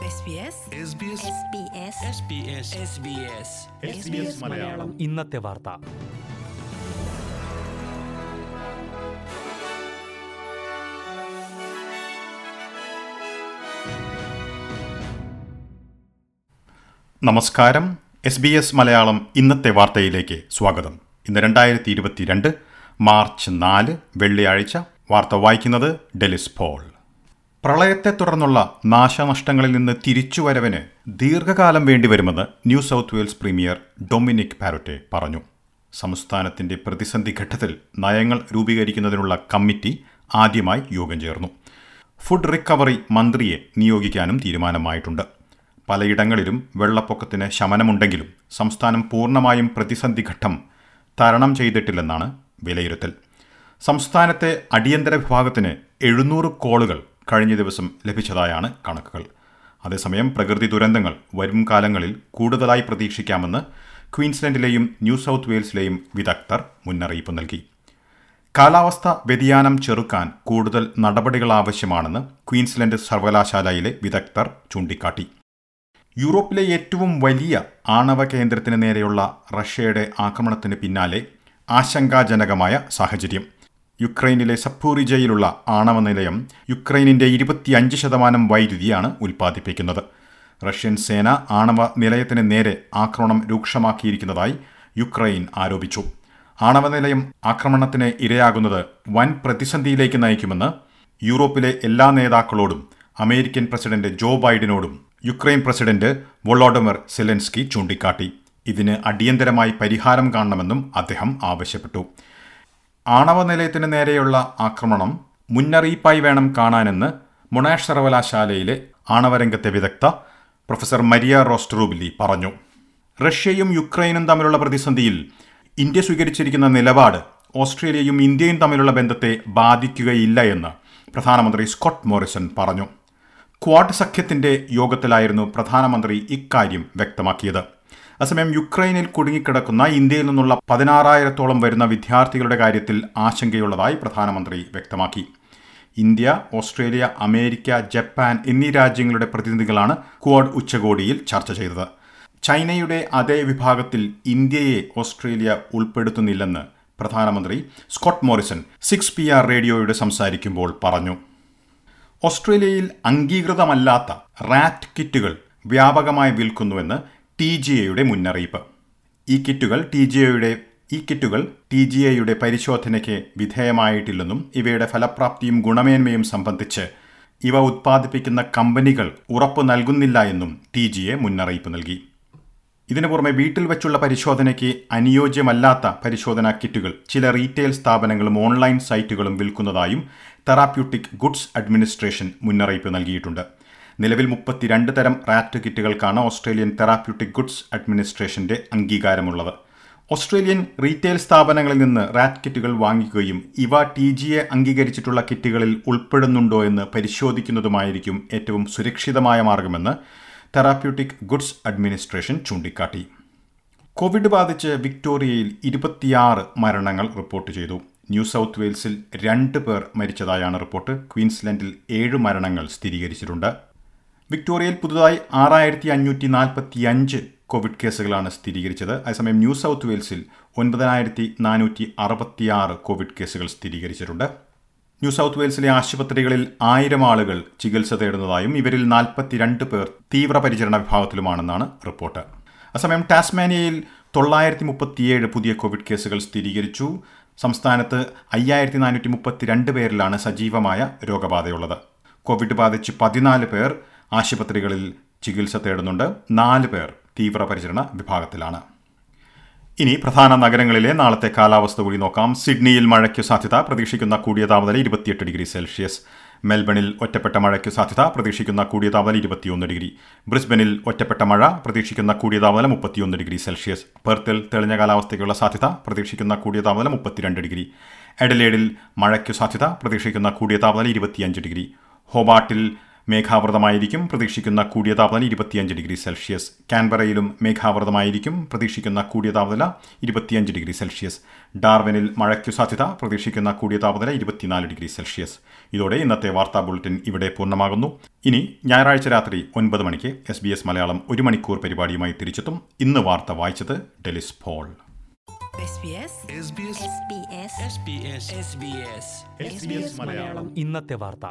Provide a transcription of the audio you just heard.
SBS Malayalam. ഇന്നത്തെ വാർത്ത. നമസ്കാരം. എസ് ബി എസ് മലയാളം ഇന്നത്തെ വാർത്തയിലേക്ക് സ്വാഗതം. ഇന്ന് രണ്ടായിരത്തി ഇരുപത്തിരണ്ട് മാർച്ച് നാല് വെള്ളിയാഴ്ച. വാർത്ത വായിക്കുന്നത് ഡെലിസ് പോൾ. പ്രളയത്തെ തുടർന്നുള്ള നാശനഷ്ടങ്ങളിൽ നിന്ന് തിരിച്ചുവരവിന് ദീർഘകാലം വേണ്ടിവരുമെന്ന് New South Wales Premier Dominic Perrottet പറഞ്ഞു. സംസ്ഥാനത്തിന്റെ പ്രതിസന്ധി ഘട്ടത്തിൽ നയങ്ങൾ രൂപീകരിക്കുന്നതിനുള്ള കമ്മിറ്റി ആദ്യമായി യോഗം ചേർന്നു. ഫുഡ് റിക്കവറി മന്ത്രിയെ നിയോഗിക്കാനും തീരുമാനമായിട്ടുണ്ട്. പലയിടങ്ങളിലും വെള്ളപ്പൊക്കത്തിന് ശമനമുണ്ടെങ്കിലും സംസ്ഥാനം പൂർണമായും പ്രതിസന്ധി ഘട്ടം തരണം ചെയ്തിട്ടില്ലെന്നാണ് വിലയിരുത്തൽ. സംസ്ഥാനത്തെ അടിയന്തര വിഭാഗത്തിന് എഴുന്നൂറ് കോളുകൾ കഴിഞ്ഞ ദിവസം ലഭിച്ചതായാണ് കണക്കുകൾ. അതേസമയം പ്രകൃതി ദുരന്തങ്ങൾ വരും കാലങ്ങളിൽ കൂടുതലായി പ്രതീക്ഷിക്കാമെന്ന് ക്വീൻസ്ലൻഡിലെയും ന്യൂ സൗത്ത് വെയിൽസിലെയും വിദഗ്ധർ മുന്നറിയിപ്പ് നൽകി. കാലാവസ്ഥ വ്യതിയാനം ചെറുക്കാൻ കൂടുതൽ നടപടികൾ ആവശ്യമാണെന്ന് ക്വീൻസ്ലൻഡ് സർവകലാശാലയിലെ വിദഗ്ധർ ചൂണ്ടിക്കാട്ടി. യൂറോപ്പിലെ ഏറ്റവും വലിയ ആണവ കേന്ദ്രത്തിന് നേരെയുള്ള റഷ്യയുടെ ആക്രമണത്തിന് പിന്നാലെ ആശങ്കാജനകമായ സാഹചര്യം. യുക്രൈനിലെ സപ്പൂറിജയിലുള്ള ആണവ നിലയം യുക്രൈനിന്റെ ഇരുപത്തിയഞ്ച് ശതമാനം വൈദ്യുതിയാണ് ഉൽപ്പാദിപ്പിക്കുന്നത്. റഷ്യൻ സേന ആണവ നിലയത്തിന് നേരെ ആക്രമണം രൂക്ഷമാക്കിയിരിക്കുന്നതായി യുക്രൈൻ ആരോപിച്ചു. ആണവ നിലയം ആക്രമണത്തിന് ഇരയാകുന്നത് വൻ പ്രതിസന്ധിയിലേക്ക് നയിക്കുമെന്ന് യൂറോപ്പിലെ എല്ലാ നേതാക്കളോടും അമേരിക്കൻ പ്രസിഡന്റ് ജോ ബൈഡനോടും യുക്രൈൻ പ്രസിഡന്റ് വൊളോഡമർ സെലൻസ്കി ചൂണ്ടിക്കാട്ടി. ഇതിന് അടിയന്തരമായി പരിഹാരം കാണണമെന്നും അദ്ദേഹം ആവശ്യപ്പെട്ടു. ആണവ നിലയത്തിന് നേരെയുള്ള ആക്രമണം മുന്നറിയിപ്പായി വേണം കാണാനെന്ന് മൊണാഷ് സർവകലാശാലയിലെ ആണവരംഗത്തെ വിദഗ്ധ പ്രൊഫസർ മരിയ റോസ്ട്രൂബിലി പറഞ്ഞു. റഷ്യയും യുക്രൈനും തമ്മിലുള്ള പ്രതിസന്ധിയിൽ ഇന്ത്യ സ്വീകരിച്ചിരിക്കുന്ന നിലപാട് ഓസ്ട്രേലിയയും ഇന്ത്യയും തമ്മിലുള്ള ബന്ധത്തെ ബാധിക്കുകയില്ല എന്ന് പ്രധാനമന്ത്രി സ്കോട്ട് മോറിസൺ പറഞ്ഞു. ക്വാഡ് സഖ്യത്തിന്റെ യോഗത്തിലായിരുന്നു പ്രധാനമന്ത്രി ഇക്കാര്യം വ്യക്തമാക്കിയത്. അസമയം യുക്രൈനിൽ കുടുങ്ങിക്കിടക്കുന്ന ഇന്ത്യയിൽ നിന്നുള്ള പതിനാറായിരത്തോളം വരുന്ന വിദ്യാർത്ഥികളുടെ കാര്യത്തിൽ ആശങ്കയുള്ളതായി പ്രധാനമന്ത്രി വ്യക്തമാക്കി. ഇന്ത്യ ഓസ്ട്രേലിയ അമേരിക്ക ജപ്പാൻ എന്നീ രാജ്യങ്ങളുടെ പ്രതിനിധികളാണ് ക്വാഡ് ഉച്ചകോടിയിൽ ചർച്ച ചെയ്തത്. ചൈനയുടെ അതേ വിഭാഗത്തിൽ ഇന്ത്യയെ ഓസ്ട്രേലിയ ഉൾപ്പെടുത്തുന്നില്ലെന്ന് പ്രധാനമന്ത്രി Scott Morrison six P R റേഡിയോയോട് സംസാരിക്കുമ്പോൾ പറഞ്ഞു. ഓസ്ട്രേലിയയിൽ അംഗീകൃതമല്ലാത്ത റാറ്റ് കിറ്റുകൾ വ്യാപകമായി വിൽക്കുന്നുവെന്ന് ടി ജി എയുടെ മുന്നറിയിപ്പ്. ഈ കിറ്റുകൾ ടി ജി എയുടെ ഈ കിറ്റുകൾ ടി ജി എയുടെ പരിശോധനയ്ക്ക് വിധേയമായിട്ടില്ലെന്നും ഇവയുടെ ഫലപ്രാപ്തിയും ഗുണമേന്മയും സംബന്ധിച്ച് ഇവ ഉത്പാദിപ്പിക്കുന്ന കമ്പനികൾ ഉറപ്പു നൽകുന്നില്ല എന്നും ടി ജി എ മുന്നറിയിപ്പ് നൽകി. ഇതിനു പുറമെ വീട്ടിൽ വെച്ചുള്ള പരിശോധനയ്ക്ക് അനുയോജ്യമല്ലാത്ത പരിശോധനാ കിറ്റുകൾ ചില റീറ്റെയിൽ സ്ഥാപനങ്ങളും ഓൺലൈൻ സൈറ്റുകളും വിൽക്കുന്നതായും തെറാപ്യൂട്ടിക് ഗുഡ്സ് അഡ്മിനിസ്ട്രേഷൻ മുന്നറിയിപ്പ് നൽകിയിട്ടുണ്ട്. നിലവിൽ മുപ്പത്തിരണ്ട് തരം റാറ്റ് കിറ്റുകൾക്കാണ് ഓസ്ട്രേലിയൻ തെറാപ്യൂട്ടിക് ഗുഡ്സ് അഡ്മിനിസ്ട്രേഷന്റെ അംഗീകാരമുള്ളത്. ഓസ്ട്രേലിയൻ റീറ്റെയിൽ സ്ഥാപനങ്ങളിൽ നിന്ന് റാറ്റ് കിറ്റുകൾ വാങ്ങിക്കുകയും ഇവ ടി ജിയെ അംഗീകരിച്ചിട്ടുള്ള കിറ്റുകളിൽ ഉൾപ്പെടുന്നുണ്ടോ എന്ന് പരിശോധിക്കുന്നതുമായിരിക്കും ഏറ്റവും സുരക്ഷിതമായ മാർഗമെന്ന് തെറാപ്യൂട്ടിക് ഗുഡ്സ് അഡ്മിനിസ്ട്രേഷൻ ചൂണ്ടിക്കാട്ടി. കോവിഡ് ബാധിച്ച് വിക്ടോറിയയിൽ ഇരുപത്തിയാറ് മരണങ്ങൾ റിപ്പോർട്ട് ചെയ്തു. ന്യൂ സൗത്ത് വെയിൽസിൽ രണ്ട് പേർ മരിച്ചതായാണ് റിപ്പോർട്ട്. ക്വീൻസ്ലൻഡിൽ ഏഴ് മരണങ്ങൾ സ്ഥിരീകരിച്ചിട്ടുണ്ട്. വിക്ടോറിയയിൽ പുതുതായി ആറായിരത്തി അഞ്ഞൂറ്റി നാൽപ്പത്തി അഞ്ച് കോവിഡ് കേസുകളാണ് സ്ഥിരീകരിച്ചത്. അതേസമയം ന്യൂ സൗത്ത് വെയിൽസിൽ ഒൻപതിനായിരത്തി നാനൂറ്റി അറുപത്തിയാറ് കോവിഡ് കേസുകൾ സ്ഥിരീകരിച്ചിട്ടുണ്ട്. ന്യൂ സൗത്ത് വെയിൽസിലെ ആശുപത്രികളിൽ ആയിരം ആളുകൾ ചികിത്സ തേടുന്നതായും ഇവരിൽ നാൽപ്പത്തിരണ്ട് പേർ തീവ്രപരിചരണ വിഭാഗത്തിലുമാണെന്നാണ് റിപ്പോർട്ട്. അസമയം ടാസ്മാനിയയിൽ തൊള്ളായിരത്തി മുപ്പത്തിയേഴ് പുതിയ കോവിഡ് കേസുകൾ സ്ഥിരീകരിച്ചു. സംസ്ഥാനത്ത് അയ്യായിരത്തി നാനൂറ്റി മുപ്പത്തിരണ്ട് പേരിലാണ് സജീവമായ രോഗബാധയുള്ളത്. കോവിഡ് ബാധിച്ച് പതിനാല് പേർ ആശുപത്രികളിൽ ചികിത്സ തേടുന്നുണ്ട് നാല് പേർ തീവ്രപരിചരണ വിഭാഗത്തിലാണ്. ഇനി പ്രധാന നഗരങ്ങളിലെ നാളത്തെ കാലാവസ്ഥ കൂടി നോക്കാം. സിഡ്നിയിൽ മഴയ്ക്ക് സാധ്യത പ്രതീക്ഷിക്കുന്ന കൂടിയ താപനില ഇരുപത്തിയെട്ട് ഡിഗ്രി സെൽഷ്യസ്. മെൽബണിൽ ഒറ്റപ്പെട്ട മഴയ്ക്ക് സാധ്യത പ്രതീക്ഷിക്കുന്ന കൂടിയ താപനില ഇരുപത്തിയൊന്ന് ഡിഗ്രി. ബ്രിസ്ബനിൽ ഒറ്റപ്പെട്ട മഴ പ്രതീക്ഷിക്കുന്ന കൂടിയ താപനില മുപ്പത്തിയൊന്ന് ഡിഗ്രി സെൽഷ്യസ്. പെർത്തിൽ തെളിഞ്ഞ കാലാവസ്ഥയ്ക്കുള്ള സാധ്യത പ്രതീക്ഷിക്കുന്ന കൂടിയ താപനില മുപ്പത്തിരണ്ട് ഡിഗ്രി. എഡലേഡിൽ മഴയ്ക്ക് സാധ്യത പ്രതീക്ഷിക്കുന്ന കൂടിയ താപനില ഇരുപത്തിയഞ്ച് ഡിഗ്രി. ഹോബാട്ടിൽ മേഘാവൃതമായിരിക്കും പ്രതീക്ഷിക്കുന്ന കൂടിയ താപനില ഇരുപത്തിയഞ്ച് ഡിഗ്രി സെൽഷ്യസ്. കാൻബറയിലും മേഘാവൃതമായിരിക്കും പ്രതീക്ഷിക്കുന്ന കൂടിയ താപനില ഇരുപത്തിയഞ്ച് ഡിഗ്രി സെൽഷ്യസ്. ഡാർവിനിൽ മഴയ്ക്കു സാധ്യത പ്രതീക്ഷിക്കുന്ന കൂടിയ താപനില ഇരുപത്തിനാല് ഡിഗ്രി സെൽഷ്യസ്. ഇതോടെ ഇന്നത്തെ വാർത്താ ബുള്ളറ്റിൻ ഇവിടെ പൂർണമാകുന്നു. ഇനി ഞായറാഴ്ച രാത്രി ഒൻപത് മണിക്ക് എസ് ബി എസ് മലയാളം ഒരു മണിക്കൂർ പരിപാടിയുമായി തിരിച്ചെത്തും. ഇന്ന് വാർത്ത വായിച്ചത് Delys Paul. SBS SBS SBS SBS SBS SBS Malayalam. ഇന്നത്തെ വാർത്ത.